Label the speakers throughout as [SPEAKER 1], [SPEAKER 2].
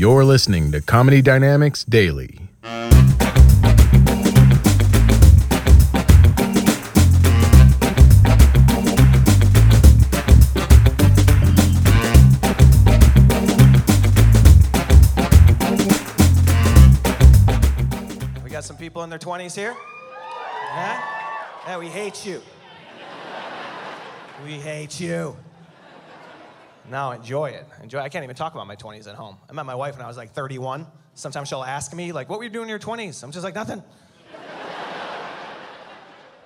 [SPEAKER 1] You're listening to Comedy Dynamics Daily.
[SPEAKER 2] We got some people in their 20s here? Yeah? Yeah, we hate you. We hate you. No, enjoy it. Enjoy. I can't even talk about my 20s at home. I met my wife when I was like 31. Sometimes she'll ask me, like, what were you doing in your 20s? I'm just like, nothing.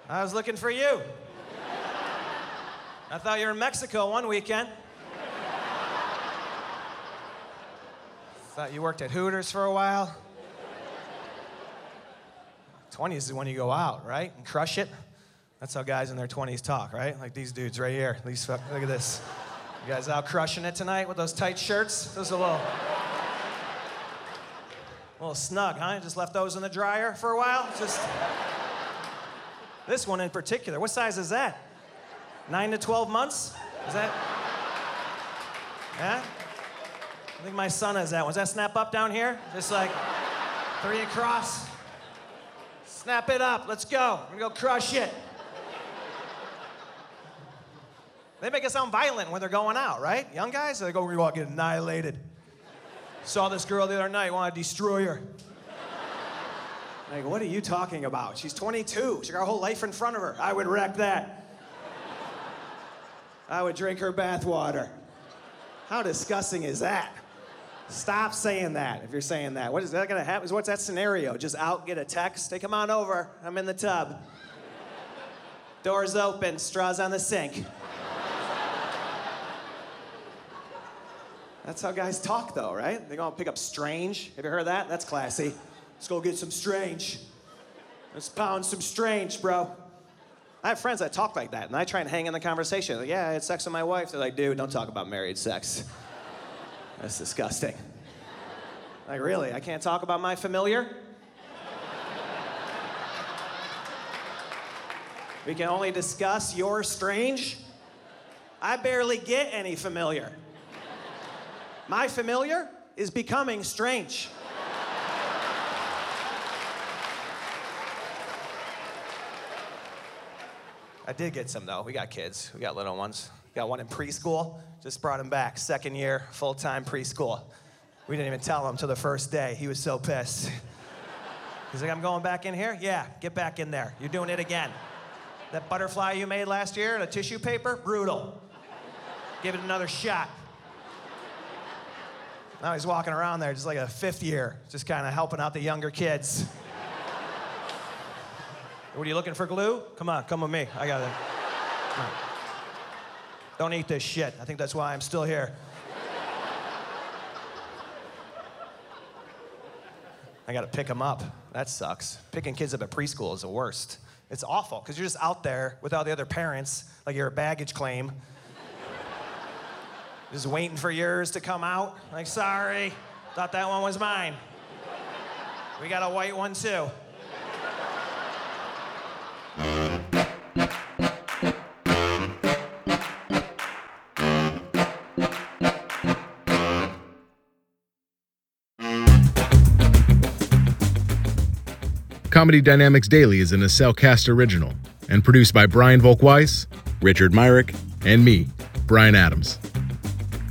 [SPEAKER 2] I was looking for you. I thought you were in Mexico one weekend. Thought you worked at Hooters for a while. 20s is when you go out, right? And crush it. That's how guys in their 20s talk, right? Like these dudes right here. These, look at this. You guys out crushing it tonight with those tight shirts? Those are a little, a little snug, huh? Just left those in the dryer for a while? Just. This one in particular. What size is that? Nine to 12 months? Is that? Yeah? I think my son has that one. Does that snap up down here? Just like three across? Snap it up. Let's go. We're gonna go crush it. They make it sound violent when they're going out, right? Young guys, they go, we're gonna get annihilated. Saw this girl the other night, want to destroy her. Like, what are you talking about? She's 22. She got her whole life in front of her. I would wreck that. I would drink her bathwater. How disgusting is that? Stop saying that if you're saying that. What is that gonna happen? What's that scenario? Just out, get a text, hey, come on over. I'm in the tub. Doors open, straws on the sink. That's how guys talk, though, right? They go and pick up strange. Have you heard that? That's classy. Let's go get some strange. Let's pound some strange, bro. I have friends that talk like that, and I try and hang in the conversation. Like, yeah, I had sex with my wife. They're like, dude, don't talk about married sex. That's disgusting. Like, really? I can't talk about my familiar? We can only discuss your strange? I barely get any familiar. My familiar is becoming strange. I did get some though. We got kids. We got little ones. Got one in preschool. Just brought him back. Second year, full time preschool. We didn't even tell him till the first day. He was so pissed. He's like, I'm going back in here? Yeah, get back in there. You're doing it again. That butterfly you made last year, the tissue paper, brutal. Give it another shot. Now he's walking around there just like a fifth year, just kind of helping out the younger kids. What are you looking for glue? Come on, come with me. I got it. Don't eat this shit. I think that's why I'm still here. I gotta pick them up. That sucks. Picking kids up at preschool is the worst. It's awful because you're just out there with all the other parents, like you're a baggage claim. Just waiting for yours to come out. Like, sorry, thought that one was mine. We got a white one too.
[SPEAKER 1] Comedy Dynamics Daily is an Cast original and produced by Brian Volkweiss, Richard Myrick, and me, Brian Adams.